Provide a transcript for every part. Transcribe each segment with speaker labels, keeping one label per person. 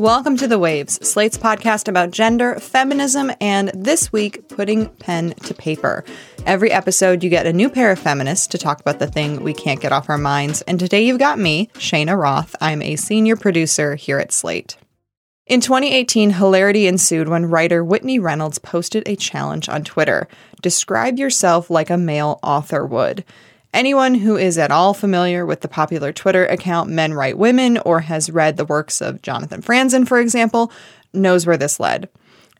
Speaker 1: Welcome to The Waves, Slate's podcast about gender, feminism, and this week, putting pen to paper. Every episode, you get a new pair of feminists to talk about the thing we can't get off our minds. And today, you've got me, Cheyna Roth. I'm a senior producer here at Slate. In 2018, hilarity ensued when writer Whitney Reynolds posted a challenge on Twitter Describe yourself like a male author would. Anyone who is at all familiar with the popular Twitter account Men Write Women or has read the works of Jonathan Franzen, for example, knows where this led.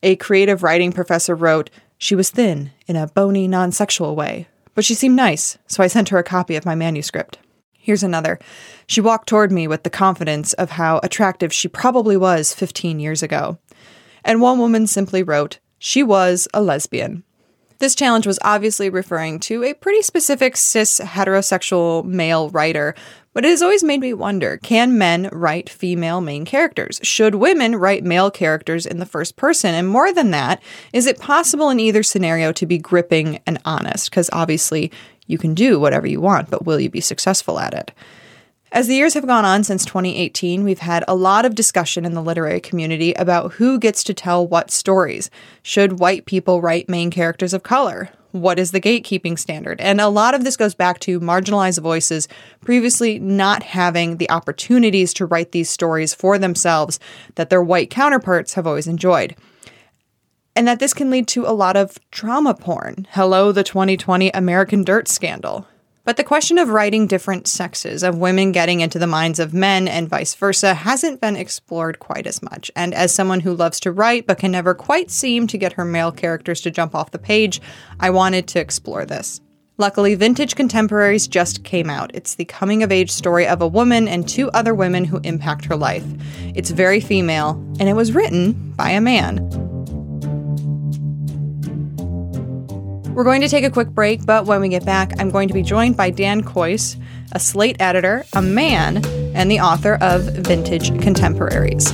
Speaker 1: A creative writing professor wrote, She was thin in a bony, non sexual way, but she seemed nice, so I sent her a copy of my manuscript. Here's another. She walked toward me with the confidence of how attractive she probably was 15 years ago. And one woman simply wrote, She was a lesbian. This challenge was obviously referring to a pretty specific cis heterosexual male writer, but it has always made me wonder can men write female main characters? Should women write male characters in the first person? And more than that, is it possible in either scenario to be gripping and honest? Because obviously, you can do whatever you want, but will you be successful at it? As the years have gone on since 2018, we've had a lot of discussion in the literary community about who gets to tell what stories. Should white people write main characters of color? What is the gatekeeping standard? And a lot of this goes back to marginalized voices previously not having the opportunities to write these stories for themselves that their white counterparts have always enjoyed. And that this can lead to a lot of drama porn. Hello, the 2020 American Dirt scandal. But the question of writing different sexes, of women getting into the minds of men and vice versa, hasn't been explored quite as much. And as someone who loves to write but can never quite seem to get her male characters to jump off the page, I wanted to explore this. Luckily, Vintage Contemporaries just came out. It's the coming of age story of a woman and two other women who impact her life. It's very female, and it was written by a man. We're going to take a quick break, but when we get back, I'm going to be joined by Dan Kois, a Slate editor, a man, and the author of Vintage Contemporaries.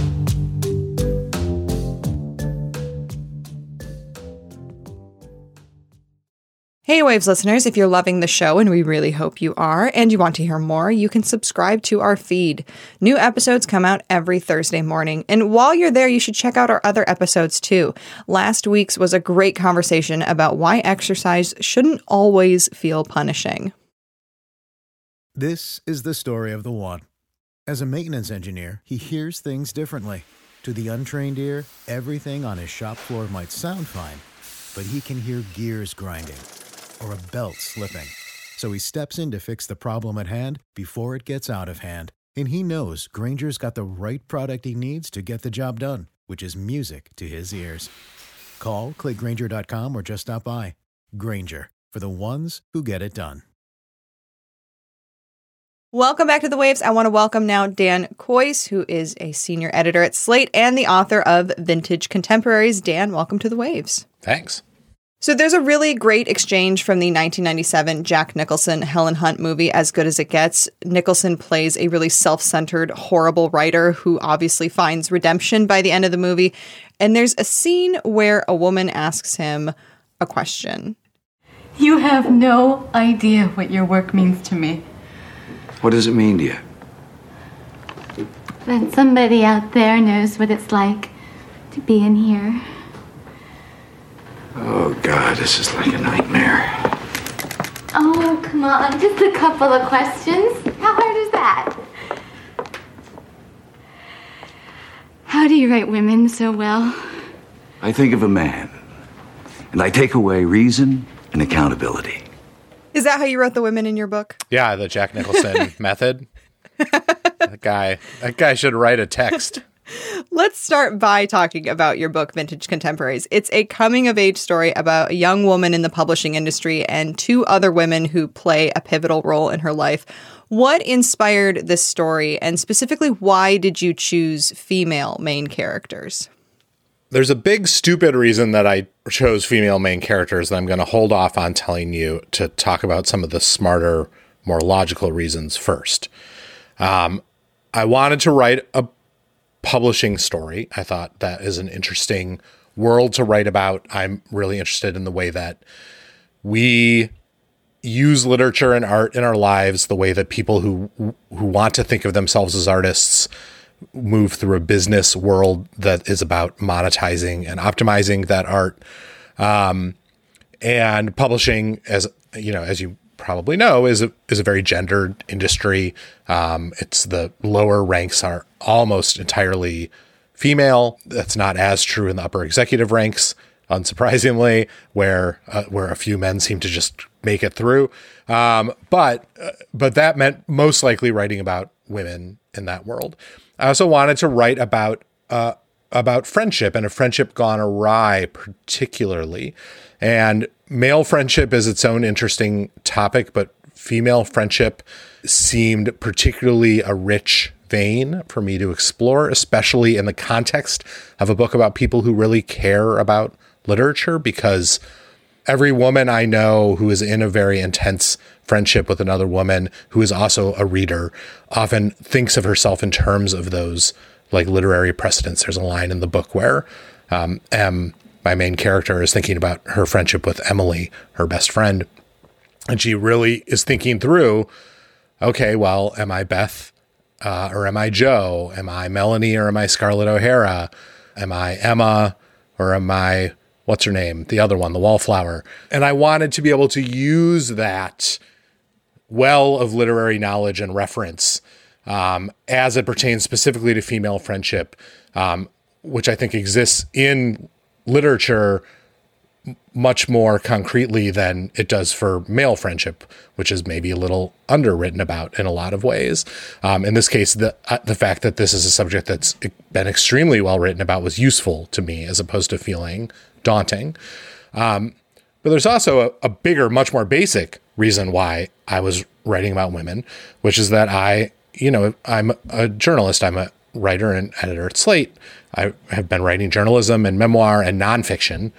Speaker 1: Hey, Waves listeners, if you're loving the show, and we really hope you are, and you want to hear more, you can subscribe to our feed. New episodes come out every Thursday morning. And while you're there, you should check out our other episodes too. Last week's was a great conversation about why exercise shouldn't always feel punishing.
Speaker 2: This is the story of the one. As a maintenance engineer, he hears things differently. To the untrained ear, everything on his shop floor might sound fine, but he can hear gears grinding or a belt slipping. So he steps in to fix the problem at hand before it gets out of hand. And he knows Grainger's got the right product he needs to get the job done, which is music to his ears. Call, clickgrainger.com, or just stop by. Granger, for the ones who get it done.
Speaker 1: Welcome back to the Waves. I want to welcome now Dan Kois, who is a senior editor at Slate and the author of Vintage Contemporaries. Dan, welcome to the Waves.
Speaker 3: Thanks.
Speaker 1: So there's a really great exchange from the 1997 Jack Nicholson Helen Hunt movie As Good as It Gets. Nicholson plays a really self-centered horrible writer who obviously finds redemption by the end of the movie. And there's a scene where a woman asks him a question.
Speaker 4: You have no idea what your work means to me.
Speaker 5: What does it mean to you?
Speaker 4: That somebody out there knows what it's like to be in here.
Speaker 5: Oh, God, this is like a nightmare.
Speaker 4: Oh, come on, just a couple of questions. How hard is that? How do you write women so well?
Speaker 5: I think of a man, and I take away reason and accountability.
Speaker 1: Is that how you wrote the women in your book?
Speaker 3: Yeah, the Jack Nicholson method. that guy, that guy should write a text.
Speaker 1: Let's start by talking about your book, Vintage Contemporaries. It's a coming of age story about a young woman in the publishing industry and two other women who play a pivotal role in her life. What inspired this story, and specifically, why did you choose female main characters?
Speaker 3: There's a big, stupid reason that I chose female main characters that I'm going to hold off on telling you to talk about some of the smarter, more logical reasons first. Um, I wanted to write a publishing story. I thought that is an interesting world to write about. I'm really interested in the way that we use literature and art in our lives, the way that people who who want to think of themselves as artists move through a business world that is about monetizing and optimizing that art. Um, and publishing, as you know, as you probably know, is a is a very gendered industry. Um, it's the lower ranks are almost entirely female. That's not as true in the upper executive ranks, unsurprisingly, where uh, where a few men seem to just make it through. Um, but uh, but that meant most likely writing about women in that world. I also wanted to write about uh, about friendship and a friendship gone awry, particularly. And male friendship is its own interesting topic, but female friendship seemed particularly a rich vein for me to explore, especially in the context of a book about people who really care about literature, because every woman I know who is in a very intense friendship with another woman who is also a reader often thinks of herself in terms of those like literary precedents. There's a line in the book where um, M, my main character, is thinking about her friendship with Emily, her best friend. And she really is thinking through okay, well, am I Beth uh, or am I Jo? Am I Melanie or am I Scarlett O'Hara? Am I Emma or am I, what's her name? The other one, the Wallflower. And I wanted to be able to use that well of literary knowledge and reference um, as it pertains specifically to female friendship, um, which I think exists in literature much more concretely than it does for male friendship, which is maybe a little underwritten about in a lot of ways. Um, in this case, the uh, the fact that this is a subject that's been extremely well written about was useful to me as opposed to feeling daunting. Um, but there's also a, a bigger, much more basic reason why I was writing about women, which is that I, you know, I'm a journalist. I'm a writer and editor at Slate. I have been writing journalism and memoir and nonfiction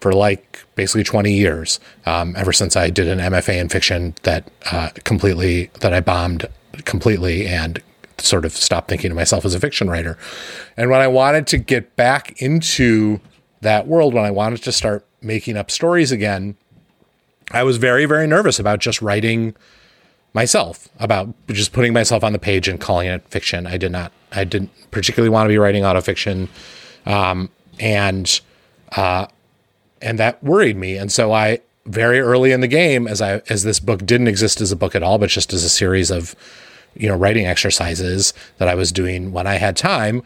Speaker 3: for like basically 20 years, um, ever since I did an MFA in fiction that uh, completely, that I bombed completely and sort of stopped thinking of myself as a fiction writer. And when I wanted to get back into that world, when I wanted to start making up stories again, I was very, very nervous about just writing myself, about just putting myself on the page and calling it fiction. I did not, I didn't particularly want to be writing autofiction. Um, and, uh, and that worried me. And so I, very early in the game, as I, as this book didn't exist as a book at all, but just as a series of, you know, writing exercises that I was doing when I had time,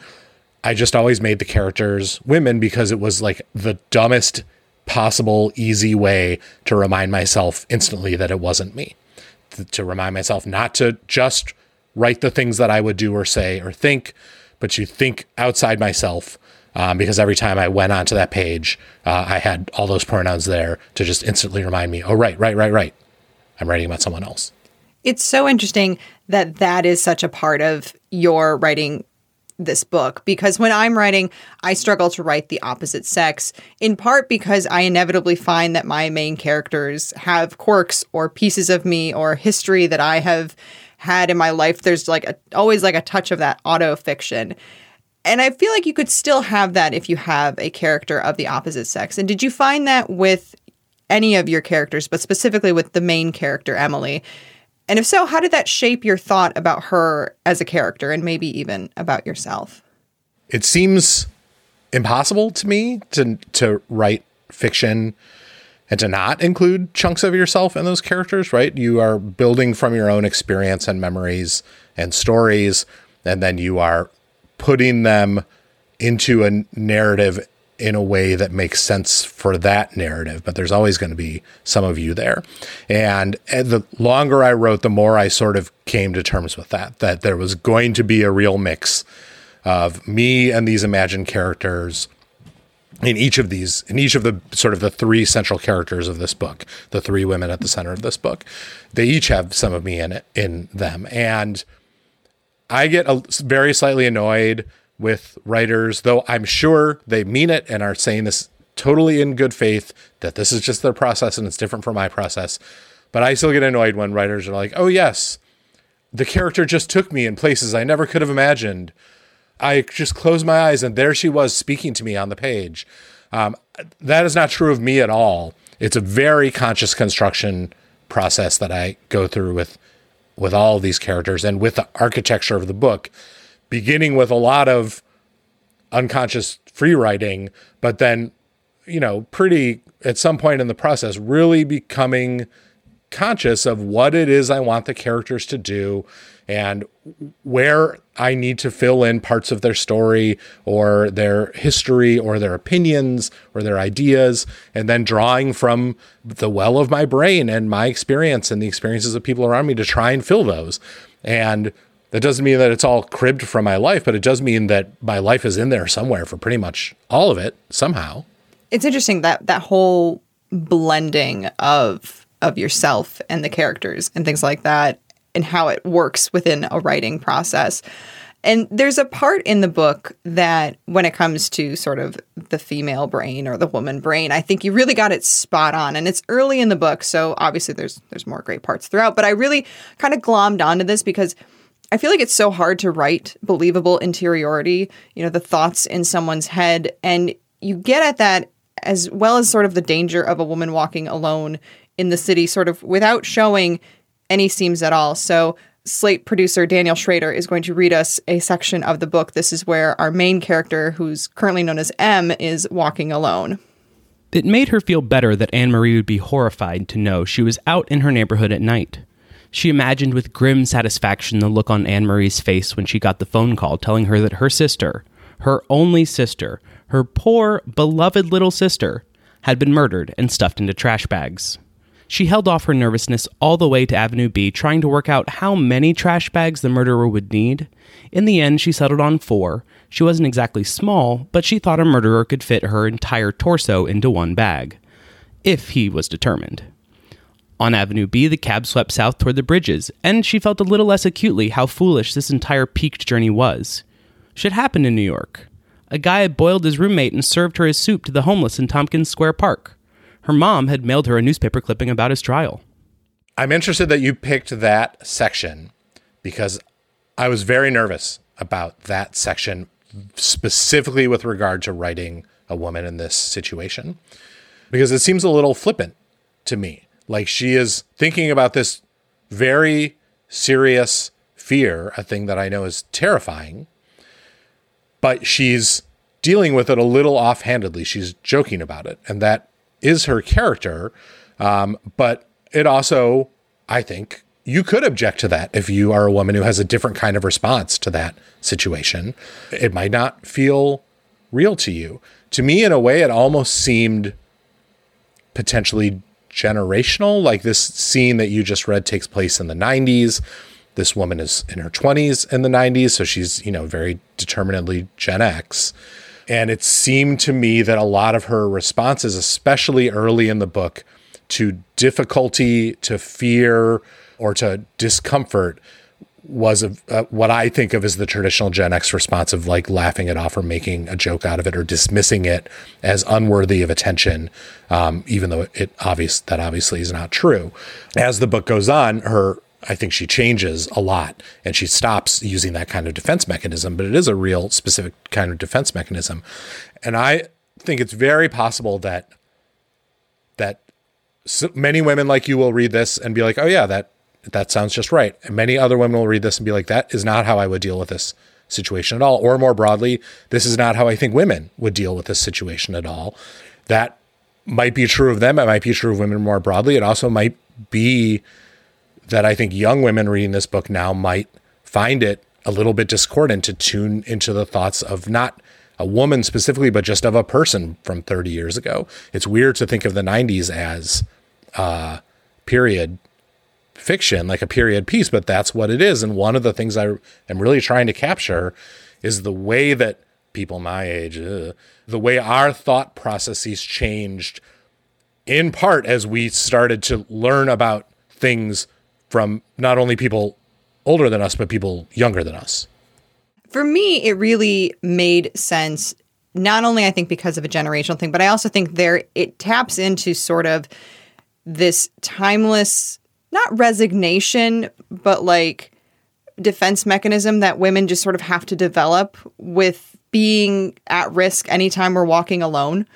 Speaker 3: I just always made the characters women because it was like the dumbest possible easy way to remind myself instantly that it wasn't me. To, remind myself not to just write the things that I would do or say or think, but you think outside myself. Um, because every time I went onto that page, uh, I had all those pronouns there to just instantly remind me, oh, right, right, right, right. I'm writing about someone else.
Speaker 1: It's so interesting that that is such a part of your writing this book because when I'm writing, I struggle to write the opposite sex, in part because I inevitably find that my main characters have quirks or pieces of me or history that I have had in my life. There's like a, always like a touch of that auto fiction. And I feel like you could still have that if you have a character of the opposite sex. And did you find that with any of your characters, but specifically with the main character, Emily? And if so, how did that shape your thought about her as a character and maybe even about yourself?
Speaker 3: It seems impossible to me to to write fiction and to not include chunks of yourself in those characters, right? You are building from your own experience and memories and stories and then you are putting them into a narrative in a way that makes sense for that narrative, but there's always going to be some of you there. And, and the longer I wrote, the more I sort of came to terms with that, that there was going to be a real mix of me and these imagined characters in each of these, in each of the sort of the three central characters of this book, the three women at the center of this book, they each have some of me in it, in them. And I get a, very slightly annoyed with writers, though I'm sure they mean it and are saying this totally in good faith that this is just their process and it's different from my process. But I still get annoyed when writers are like, oh, yes, the character just took me in places I never could have imagined. I just closed my eyes and there she was speaking to me on the page. Um, that is not true of me at all. It's a very conscious construction process that I go through with with all these characters and with the architecture of the book beginning with a lot of unconscious free writing, but then, you know, pretty at some point in the process, really becoming conscious of what it is I want the characters to do and where I need to fill in parts of their story or their history or their opinions or their ideas, and then drawing from the well of my brain and my experience and the experiences of people around me to try and fill those. And that doesn't mean that it's all cribbed from my life, but it does mean that my life is in there somewhere for pretty much all of it somehow.
Speaker 1: It's interesting that that whole blending of of yourself and the characters and things like that and how it works within a writing process. And there's a part in the book that when it comes to sort of the female brain or the woman brain, I think you really got it spot on. And it's early in the book, so obviously there's there's more great parts throughout, but I really kind of glommed onto this because I feel like it's so hard to write believable interiority, you know, the thoughts in someone's head and you get at that as well as sort of the danger of a woman walking alone in the city sort of without showing any seams at all. So Slate producer Daniel Schroeder is going to read us a section of the book. This is where our main character, who's currently known as M, is walking alone.
Speaker 6: It made her feel better that Anne Marie would be horrified to know she was out in her neighborhood at night. She imagined with grim satisfaction the look on Anne Marie's face when she got the phone call telling her that her sister, her only sister, her poor, beloved little sister, had been murdered and stuffed into trash bags. She held off her nervousness all the way to Avenue B, trying to work out how many trash bags the murderer would need. In the end, she settled on four. She wasn't exactly small, but she thought a murderer could fit her entire torso into one bag. If he was determined. On Avenue B, the cab swept south toward the bridges, and she felt a little less acutely how foolish this entire peaked journey was. Should happen in New York. A guy had boiled his roommate and served her his soup to the homeless in Tompkins Square Park. Her mom had mailed her a newspaper clipping about his trial.
Speaker 3: I'm interested that you picked that section because I was very nervous about that section, specifically with regard to writing a woman in this situation, because it seems a little flippant to me. Like she is thinking about this very serious fear, a thing that I know is terrifying, but she's dealing with it a little offhandedly. She's joking about it. And that is her character. Um, but it also, I think, you could object to that if you are a woman who has a different kind of response to that situation. It might not feel real to you. To me, in a way, it almost seemed potentially generational. Like this scene that you just read takes place in the 90s. This woman is in her 20s in the 90s, so she's, you know, very determinedly Gen X. And it seemed to me that a lot of her responses, especially early in the book, to difficulty, to fear, or to discomfort was a, what I think of as the traditional Gen X response of like laughing it off or making a joke out of it or dismissing it as unworthy of attention, um, even though it obvious that obviously is not true. As the book goes on, her I think she changes a lot and she stops using that kind of defense mechanism, but it is a real specific kind of defense mechanism. And I think it's very possible that that so many women like you will read this and be like, "Oh yeah, that that sounds just right." And many other women will read this and be like, "That is not how I would deal with this situation at all." Or more broadly, this is not how I think women would deal with this situation at all. That might be true of them. It might be true of women more broadly. It also might be that I think young women reading this book now might find it a little bit discordant to tune into the thoughts of not a woman specifically, but just of a person from 30 years ago. It's weird to think of the 90s as uh, period fiction, like a period piece, but that's what it is. And one of the things I am really trying to capture is the way that people my age, uh, the way our thought processes changed in part as we started to learn about things from not only people older than us, but people younger than us.
Speaker 1: For me, it really made sense. Not only I think because of a generational thing, but I also think there it taps into sort of this timeless, not resignation, but like defense mechanism that women just sort of have to develop with being at risk anytime we're walking alone.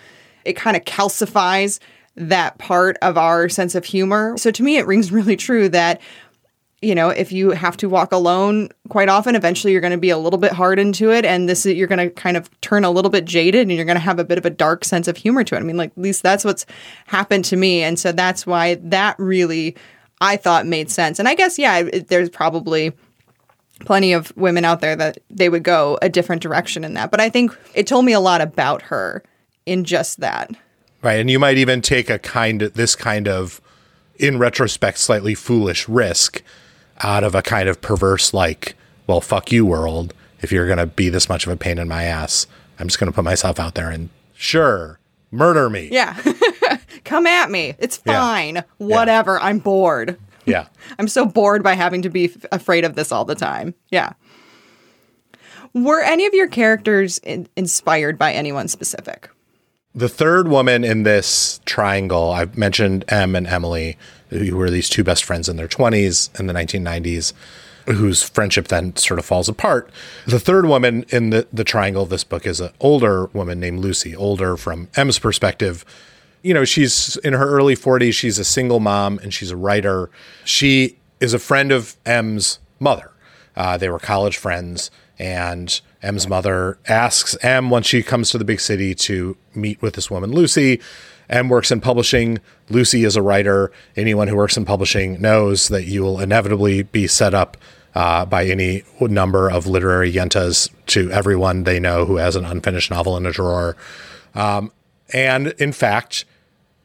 Speaker 1: It kind of calcifies that part of our sense of humor. So to me, it rings really true that you know, if you have to walk alone quite often, eventually you're going to be a little bit hard into it. And this is, you're going to kind of turn a little bit jaded and you're going to have a bit of a dark sense of humor to it. I mean, like, at least that's what's happened to me. And so that's why that really, I thought made sense. And I guess, yeah, it, there's probably plenty of women out there that they would go a different direction in that. But I think it told me a lot about her in just that.
Speaker 3: Right. And you might even take a kind of this kind of, in retrospect, slightly foolish risk out of a kind of perverse, like, well, fuck you world. If you're going to be this much of a pain in my ass, I'm just going to put myself out there and sure, murder me.
Speaker 1: Yeah. Come at me. It's
Speaker 3: Yeah.
Speaker 1: fine. Whatever. I'm bored.
Speaker 3: Yeah.
Speaker 1: I'm so bored by having to be f- afraid of this all the time. Yeah. Were any of your characters in- inspired by anyone specific?
Speaker 3: The third woman in this triangle, I've mentioned M and Emily, who were these two best friends in their 20s in the 1990s, whose friendship then sort of falls apart. The third woman in the, the triangle of this book is an older woman named Lucy, older from M's perspective. You know, she's in her early 40s. She's a single mom and she's a writer. She is a friend of M's mother. Uh, they were college friends, and M's mother asks M when she comes to the big city to meet with this woman, Lucy. Em works in publishing. Lucy is a writer. Anyone who works in publishing knows that you will inevitably be set up uh, by any number of literary yentas to everyone they know who has an unfinished novel in a drawer. Um, and in fact,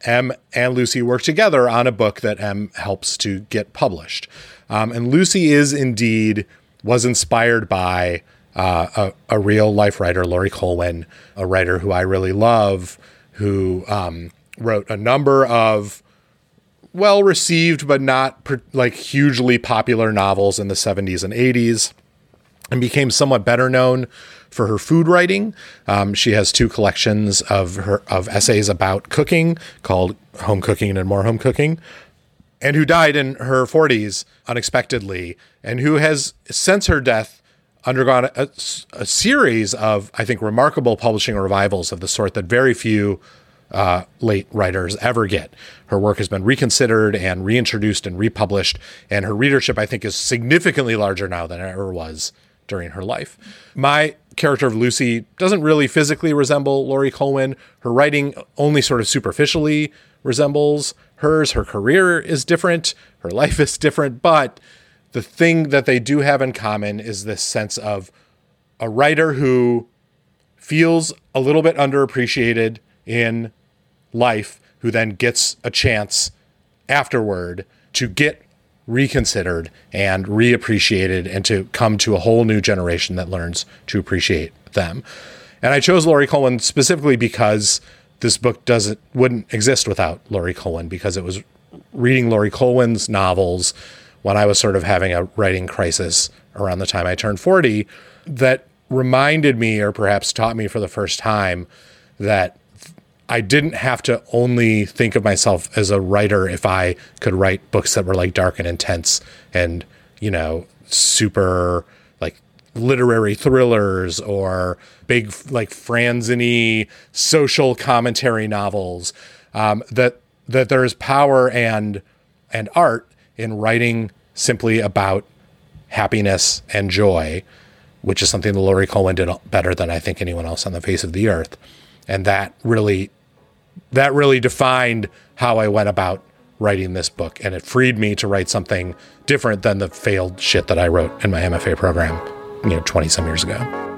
Speaker 3: M and Lucy work together on a book that M helps to get published. Um, and Lucy is indeed was inspired by uh, a, a real life writer, Laurie Colwin, a writer who I really love, who um, wrote a number of well received but not like hugely popular novels in the 70s and 80s and became somewhat better known for her food writing. Um, she has two collections of her of essays about cooking called Home Cooking and More Home Cooking, and who died in her 40s unexpectedly, and who has since her death undergone a, a series of I think remarkable publishing revivals of the sort that very few uh, late writers ever get. Her work has been reconsidered and reintroduced and republished, and her readership, I think, is significantly larger now than it ever was during her life. My character of Lucy doesn't really physically resemble Laurie Colwin. Her writing only sort of superficially resembles hers. Her career is different, her life is different, but the thing that they do have in common is this sense of a writer who feels a little bit underappreciated in life, who then gets a chance afterward to get reconsidered and reappreciated and to come to a whole new generation that learns to appreciate them. And I chose Laurie Colwin specifically because this book doesn't wouldn't exist without Laurie Colwin because it was reading Laurie Colwin's novels when I was sort of having a writing crisis around the time I turned 40 that reminded me or perhaps taught me for the first time that I didn't have to only think of myself as a writer if I could write books that were like dark and intense and, you know, super like literary thrillers or big like Franzini social commentary novels. Um, that that there is power and and art in writing simply about happiness and joy, which is something that Laurie Colwin did better than I think anyone else on the face of the earth. And that really that really defined how I went about writing this book. And it freed me to write something different than the failed shit that I wrote in my MFA program, you know, 20 some years ago.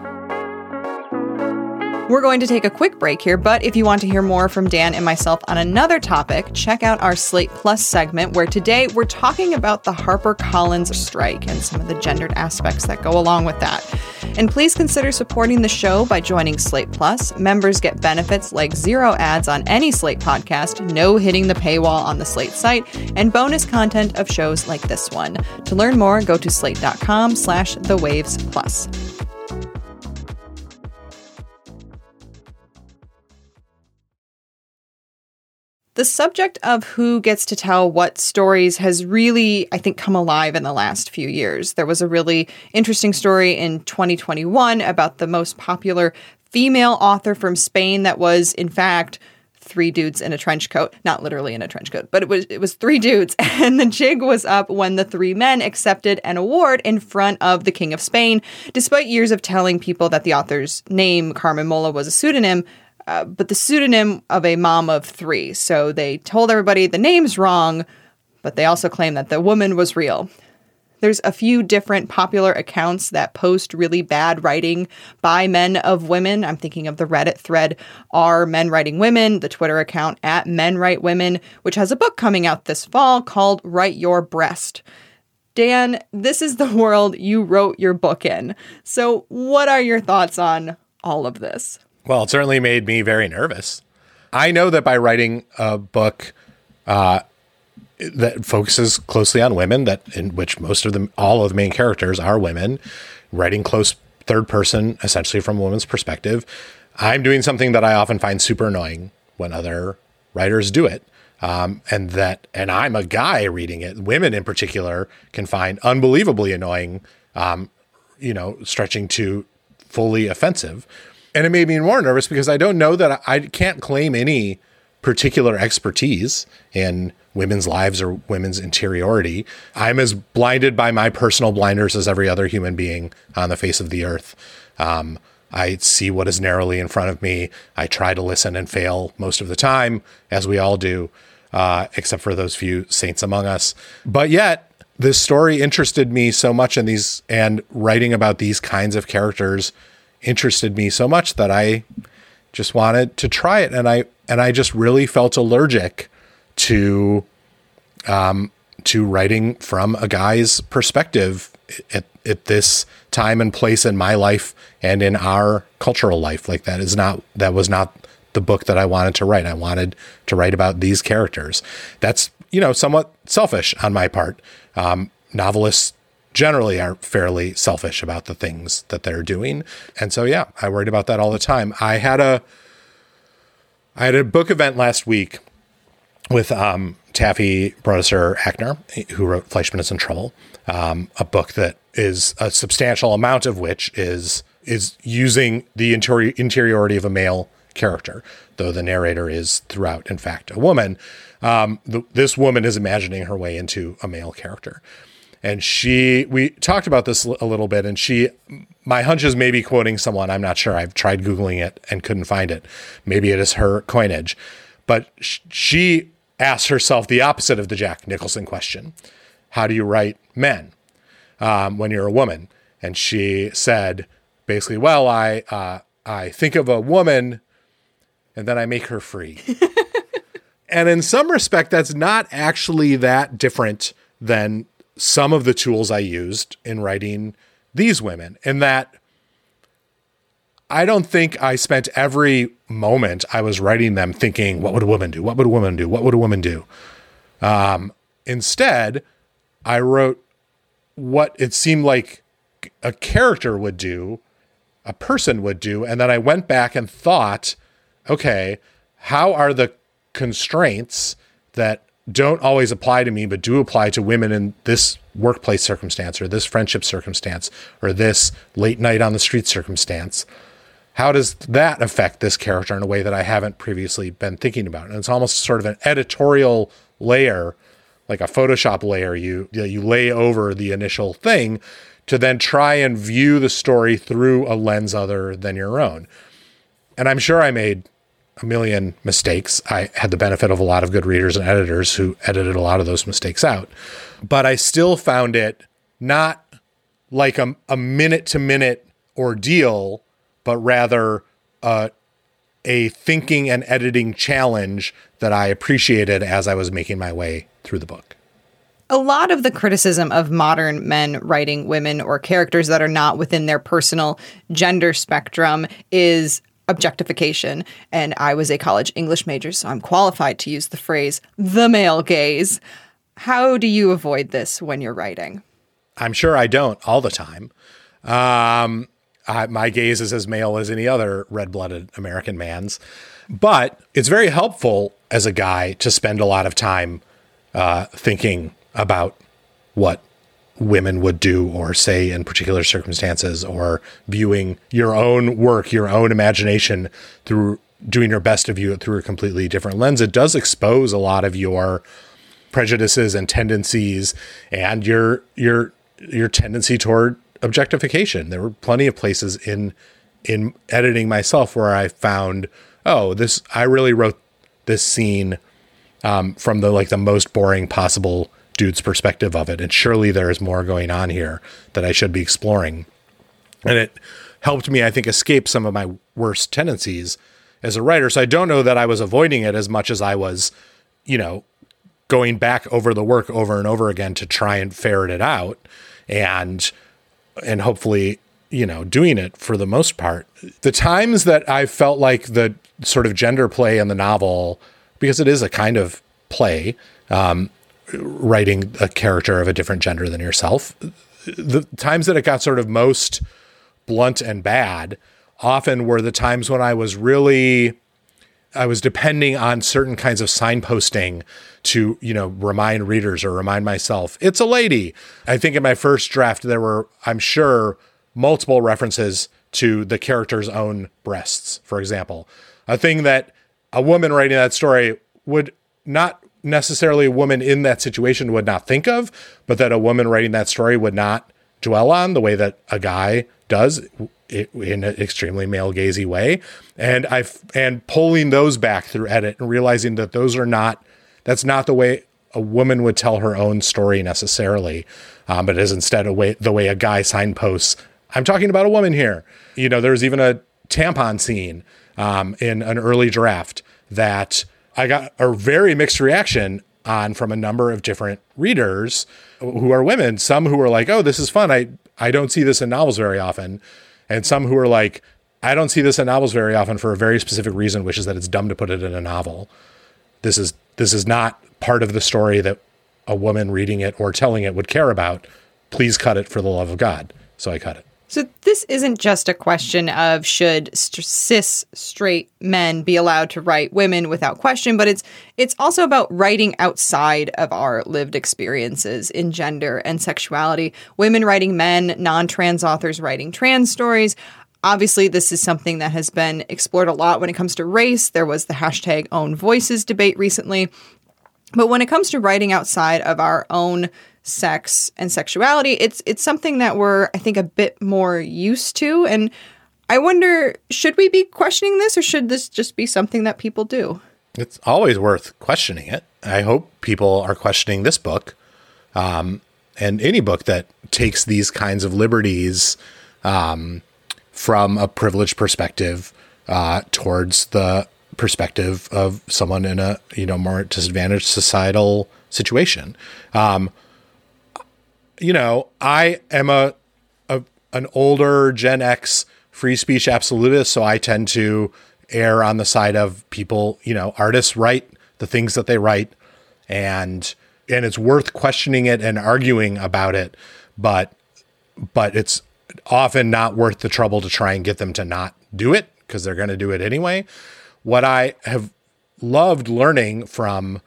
Speaker 1: We're going to take a quick break here, but if you want to hear more from Dan and myself on another topic, check out our Slate Plus segment, where today we're talking about the HarperCollins strike and some of the gendered aspects that go along with that. And please consider supporting the show by joining Slate Plus. Members get benefits like zero ads on any Slate podcast, no hitting the paywall on the Slate site, and bonus content of shows like this one. To learn more, go to slate.com slash the waves plus. The subject of who gets to tell what stories has really, I think, come alive in the last few years. There was a really interesting story in 2021 about the most popular female author from Spain that was, in fact, three dudes in a trench coat, not literally in a trench coat, but it was it was three dudes and the jig was up when the three men accepted an award in front of the king of Spain despite years of telling people that the author's name Carmen Mola was a pseudonym. Uh, but the pseudonym of a mom of three. So they told everybody the name's wrong, but they also claim that the woman was real. There's a few different popular accounts that post really bad writing by men of women. I'm thinking of the Reddit thread Are Men Writing Women, the Twitter account at Men Write Women, which has a book coming out this fall called Write Your Breast. Dan, this is the world you wrote your book in. So, what are your thoughts on all of this?
Speaker 3: Well, it certainly made me very nervous. I know that by writing a book, uh, that focuses closely on women that in which most of them all of the main characters are women writing close third person essentially from a woman's perspective i'm doing something that i often find super annoying when other writers do it. Um, and that and i'm a guy reading it. Women in particular can find unbelievably annoying um, you know stretching to fully offensive and it made me more nervous because i don't know that i, I can't claim any particular expertise in women's lives or women's interiority. I'm as blinded by my personal blinders as every other human being on the face of the earth. Um, I see what is narrowly in front of me. I try to listen and fail most of the time, as we all do, uh, except for those few saints among us. But yet, this story interested me so much, in these and writing about these kinds of characters interested me so much that I just wanted to try it, and I and I just really felt allergic to um, to writing from a guy's perspective at, at this time and place in my life and in our cultural life. Like that is not that was not the book that I wanted to write. I wanted to write about these characters. That's you know somewhat selfish on my part. Um, novelists generally are fairly selfish about the things that they're doing, and so yeah, I worried about that all the time. I had a I had a book event last week with um, Taffy Brodesser Akner, who wrote Fleishman is in Trouble, um, a book that is a substantial amount of which is is using the interior, interiority of a male character, though the narrator is throughout, in fact, a woman. Um, the, this woman is imagining her way into a male character. And she, we talked about this a little bit, and she, my hunch is maybe quoting someone. I'm not sure. I've tried Googling it and couldn't find it. Maybe it is her coinage. But she asked herself the opposite of the Jack Nicholson question How do you write men um, when you're a woman? And she said, basically, well, I, uh, I think of a woman and then I make her free. and in some respect, that's not actually that different than some of the tools I used in writing these women, in that I don't think I spent every moment I was writing them thinking, what would a woman do? What would a woman do? What would a woman do? Um, instead, I wrote what it seemed like a character would do, a person would do. And then I went back and thought, okay, how are the constraints that don't always apply to me, but do apply to women in this workplace circumstance or this friendship circumstance or this late night on the street circumstance? how does that affect this character in a way that I haven't previously been thinking about? And it's almost sort of an editorial layer, like a Photoshop layer you you lay over the initial thing to then try and view the story through a lens other than your own. And I'm sure I made a million mistakes. I had the benefit of a lot of good readers and editors who edited a lot of those mistakes out. But I still found it not like a, a minute to minute ordeal but rather uh, a thinking and editing challenge that I appreciated as I was making my way through the book.
Speaker 1: A lot of the criticism of modern men writing women or characters that are not within their personal gender spectrum is objectification. And I was a college English major, so I'm qualified to use the phrase the male gaze. How do you avoid this when you're writing?
Speaker 3: I'm sure I don't all the time. Um, uh, my gaze is as male as any other red blooded American man's. But it's very helpful as a guy to spend a lot of time uh, thinking about what women would do or say in particular circumstances or viewing your own work, your own imagination through doing your best to view it through a completely different lens, it does expose a lot of your prejudices and tendencies and your your your tendency toward objectification. There were plenty of places in in editing myself where I found, oh, this I really wrote this scene um, from the like the most boring possible dude's perspective of it, and surely there is more going on here that I should be exploring. And it helped me, I think, escape some of my worst tendencies as a writer. So I don't know that I was avoiding it as much as I was, you know, going back over the work over and over again to try and ferret it out and and hopefully you know doing it for the most part the times that i felt like the sort of gender play in the novel because it is a kind of play um, writing a character of a different gender than yourself the times that it got sort of most blunt and bad often were the times when i was really I was depending on certain kinds of signposting to, you know, remind readers or remind myself, it's a lady. I think in my first draft, there were, I'm sure, multiple references to the character's own breasts, for example. A thing that a woman writing that story would not necessarily a woman in that situation would not think of, but that a woman writing that story would not dwell on the way that a guy does in an extremely male gazy way. And I and pulling those back through edit and realizing that those are not that's not the way a woman would tell her own story necessarily, um, but is instead a way the way a guy signposts. I'm talking about a woman here. You know, there's even a tampon scene um, in an early draft that I got a very mixed reaction on from a number of different readers who are women. Some who are like, "Oh, this is fun. I I don't see this in novels very often," and some who are like, I don't see this in novels very often for a very specific reason, which is that it's dumb to put it in a novel. This is this is not part of the story that a woman reading it or telling it would care about. Please cut it for the love of God. So I cut it.
Speaker 1: So this isn't just a question of should st- cis straight men be allowed to write women without question, but it's it's also about writing outside of our lived experiences in gender and sexuality. Women writing men, non-trans authors writing trans stories. Obviously, this is something that has been explored a lot when it comes to race. There was the hashtag own voices debate recently. But when it comes to writing outside of our own sex and sexuality, it's it's something that we're I think a bit more used to and I wonder should we be questioning this or should this just be something that people do?
Speaker 3: It's always worth questioning it. I hope people are questioning this book um, and any book that takes these kinds of liberties um, from a privileged perspective uh, towards the perspective of someone in a you know more disadvantaged societal situation. Um, you know, I am a, a an older Gen X free speech absolutist, so I tend to err on the side of people. You know, artists write the things that they write, and and it's worth questioning it and arguing about it, but but it's often not worth the trouble to try and get them to not do it because they're going to do it anyway. What I have loved learning from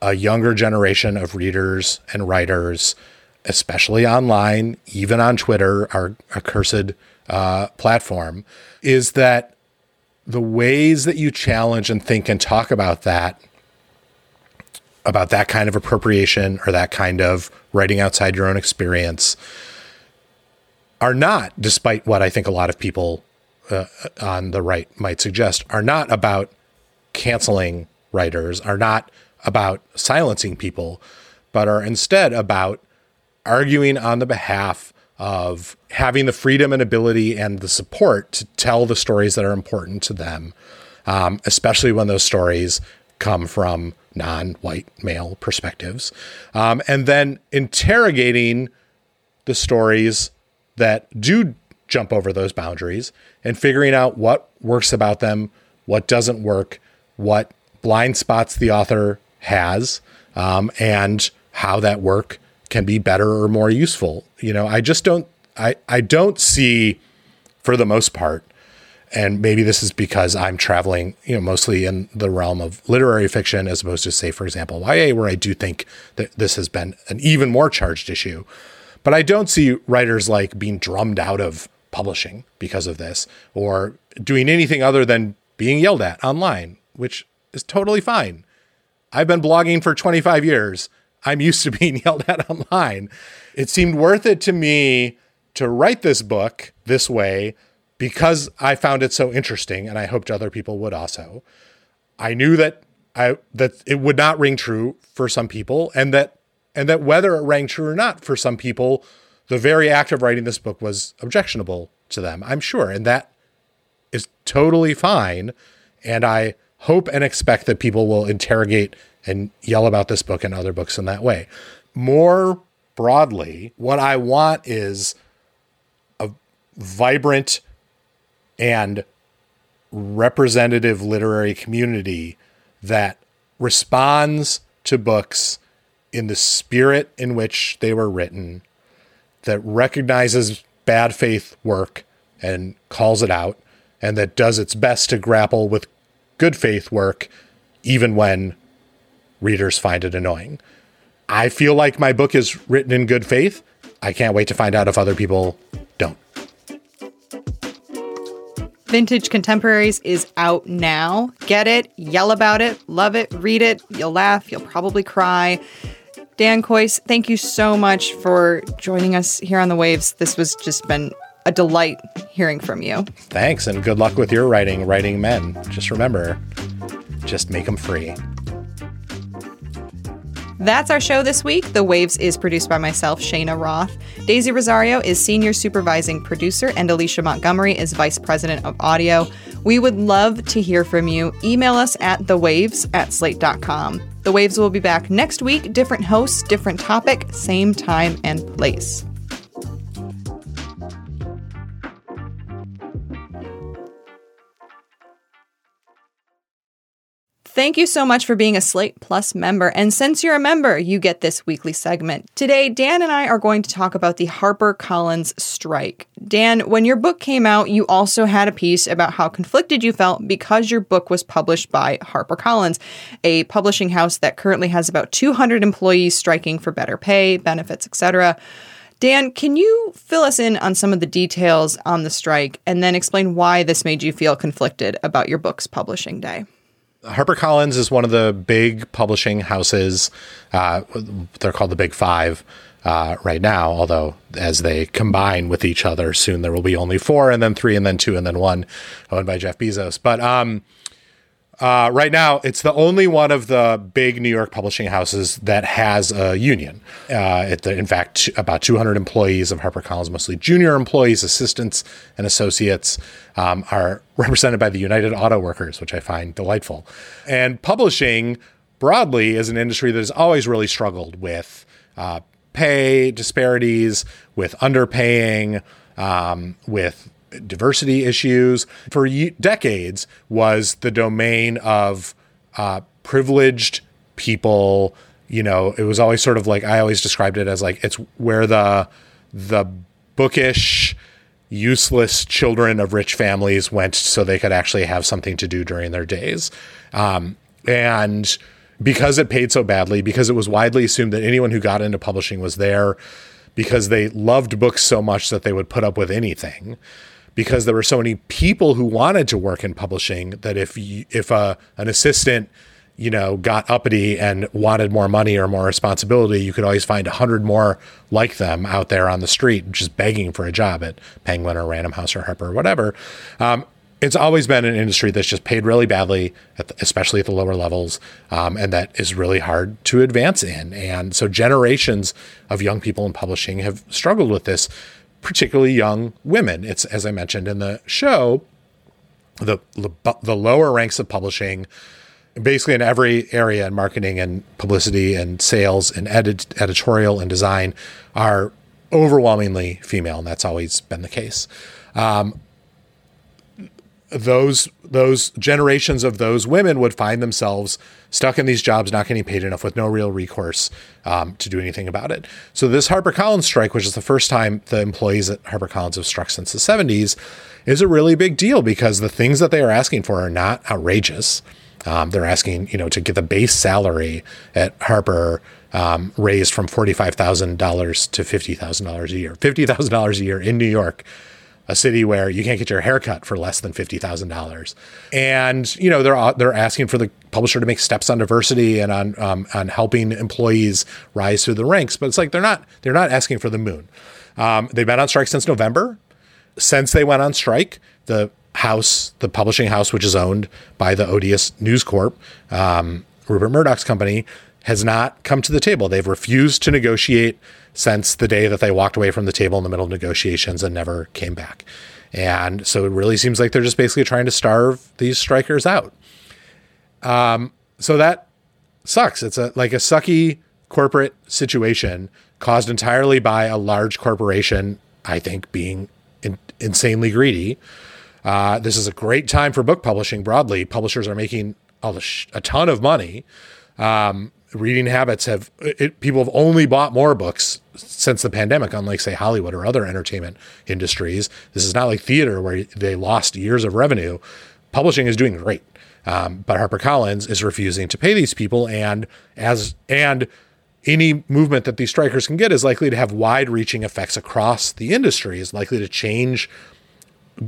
Speaker 3: a younger generation of readers and writers especially online, even on Twitter, our accursed uh, platform, is that the ways that you challenge and think and talk about that, about that kind of appropriation or that kind of writing outside your own experience, are not, despite what I think a lot of people uh, on the right might suggest, are not about canceling writers, are not about silencing people, but are instead about arguing on the behalf of having the freedom and ability and the support to tell the stories that are important to them, um, especially when those stories come from non white male perspectives. Um, and then interrogating the stories that do jump over those boundaries and figuring out what works about them, what doesn't work, what blind spots the author has, um, and how that work can be better or more useful. You know, I just don't I I don't see for the most part and maybe this is because I'm traveling, you know, mostly in the realm of literary fiction as opposed to say for example YA where I do think that this has been an even more charged issue. But I don't see writers like being drummed out of publishing because of this or doing anything other than being yelled at online, which is totally fine. I've been blogging for 25 years. I'm used to being yelled at online. It seemed worth it to me to write this book this way because I found it so interesting and I hoped other people would also. I knew that I that it would not ring true for some people and that and that whether it rang true or not for some people, the very act of writing this book was objectionable to them, I'm sure. And that is totally fine. And I hope and expect that people will interrogate and yell about this book and other books in that way. More broadly, what I want is a vibrant and representative literary community that responds to books in the spirit in which they were written, that recognizes bad faith work and calls it out, and that does its best to grapple with good faith work, even when readers find it annoying. I feel like my book is written in good faith. I can't wait to find out if other people don't.
Speaker 1: Vintage Contemporaries is out now. Get it, yell about it, love it, read it. You'll laugh, you'll probably cry. Dan Kois, thank you so much for joining us here on the waves. This was just been a delight hearing from you.
Speaker 3: Thanks, and good luck with your writing, writing men. Just remember, just make them free.
Speaker 1: That's our show this week. The Waves is produced by myself, Shayna Roth. Daisy Rosario is senior supervising producer, and Alicia Montgomery is vice president of audio. We would love to hear from you. Email us at thewaves at slate.com. The Waves will be back next week. Different hosts, different topic, same time and place. Thank you so much for being a Slate Plus member. And since you're a member, you get this weekly segment. Today, Dan and I are going to talk about the HarperCollins strike. Dan, when your book came out, you also had a piece about how conflicted you felt because your book was published by HarperCollins, a publishing house that currently has about 200 employees striking for better pay, benefits, etc. Dan, can you fill us in on some of the details on the strike and then explain why this made you feel conflicted about your book's publishing day?
Speaker 3: HarperCollins is one of the big publishing houses. Uh, they're called the Big Five uh, right now, although as they combine with each other, soon there will be only four, and then three, and then two, and then one, owned by Jeff Bezos. But um, uh, right now, it's the only one of the big New York publishing houses that has a union. Uh, it, in fact, about 200 employees of HarperCollins, mostly junior employees, assistants, and associates, um, are represented by the United Auto Workers, which I find delightful. And publishing broadly is an industry that has always really struggled with uh, pay disparities, with underpaying, um, with diversity issues for decades was the domain of uh, privileged people. You know, it was always sort of like I always described it as like it's where the the bookish, useless children of rich families went so they could actually have something to do during their days. Um, and because it paid so badly, because it was widely assumed that anyone who got into publishing was there because they loved books so much that they would put up with anything because there were so many people who wanted to work in publishing that if you, if uh, an assistant you know got uppity and wanted more money or more responsibility you could always find a hundred more like them out there on the street just begging for a job at penguin or random house or harper or whatever um, it's always been an industry that's just paid really badly, at the, especially at the lower levels, um, and that is really hard to advance in. And so generations of young people in publishing have struggled with this particularly young women. It's as I mentioned in the show, the the lower ranks of publishing, basically in every area in marketing and publicity and sales and edit, editorial and design, are overwhelmingly female, and that's always been the case. Um, those those generations of those women would find themselves stuck in these jobs, not getting paid enough, with no real recourse um, to do anything about it. So this HarperCollins strike, which is the first time the employees at HarperCollins have struck since the 70s, is a really big deal because the things that they are asking for are not outrageous. Um, they're asking, you know, to get the base salary at Harper um, raised from forty-five thousand dollars to fifty thousand dollars a year. Fifty thousand dollars a year in New York a city where you can't get your hair cut for less than fifty thousand dollars, and you know they're they're asking for the publisher to make steps on diversity and on um, on helping employees rise through the ranks. But it's like they're not they're not asking for the moon. Um, they've been on strike since November. Since they went on strike, the house, the publishing house, which is owned by the odious News Corp, um, Rupert Murdoch's company, has not come to the table. They've refused to negotiate since the day that they walked away from the table in the middle of negotiations and never came back. And so it really seems like they're just basically trying to starve these strikers out. Um, so that sucks. It's a like a sucky corporate situation caused entirely by a large corporation, I think, being in, insanely greedy. Uh, this is a great time for book publishing broadly. Publishers are making a, a ton of money. Um, reading habits have it, people have only bought more books since the pandemic, unlike say Hollywood or other entertainment industries. This is not like theater where they lost years of revenue. Publishing is doing great, um, but HarperCollins is refusing to pay these people, and as and any movement that these strikers can get is likely to have wide-reaching effects across the industry. Is likely to change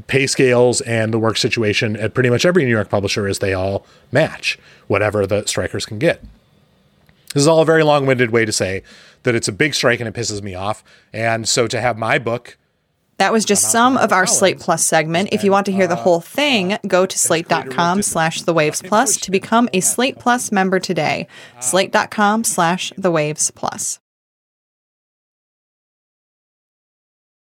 Speaker 3: pay scales and the work situation at pretty much every New York publisher as they all match whatever the strikers can get. This is all a very long winded way to say that it's a big strike and it pisses me off. And so to have my book.
Speaker 1: That was just some of our Slate Plus segment. If you want to hear the whole uh, thing, go to slate.com slash the waves plus to become a Slate Plus member today. Uh, slate.com slash the waves plus.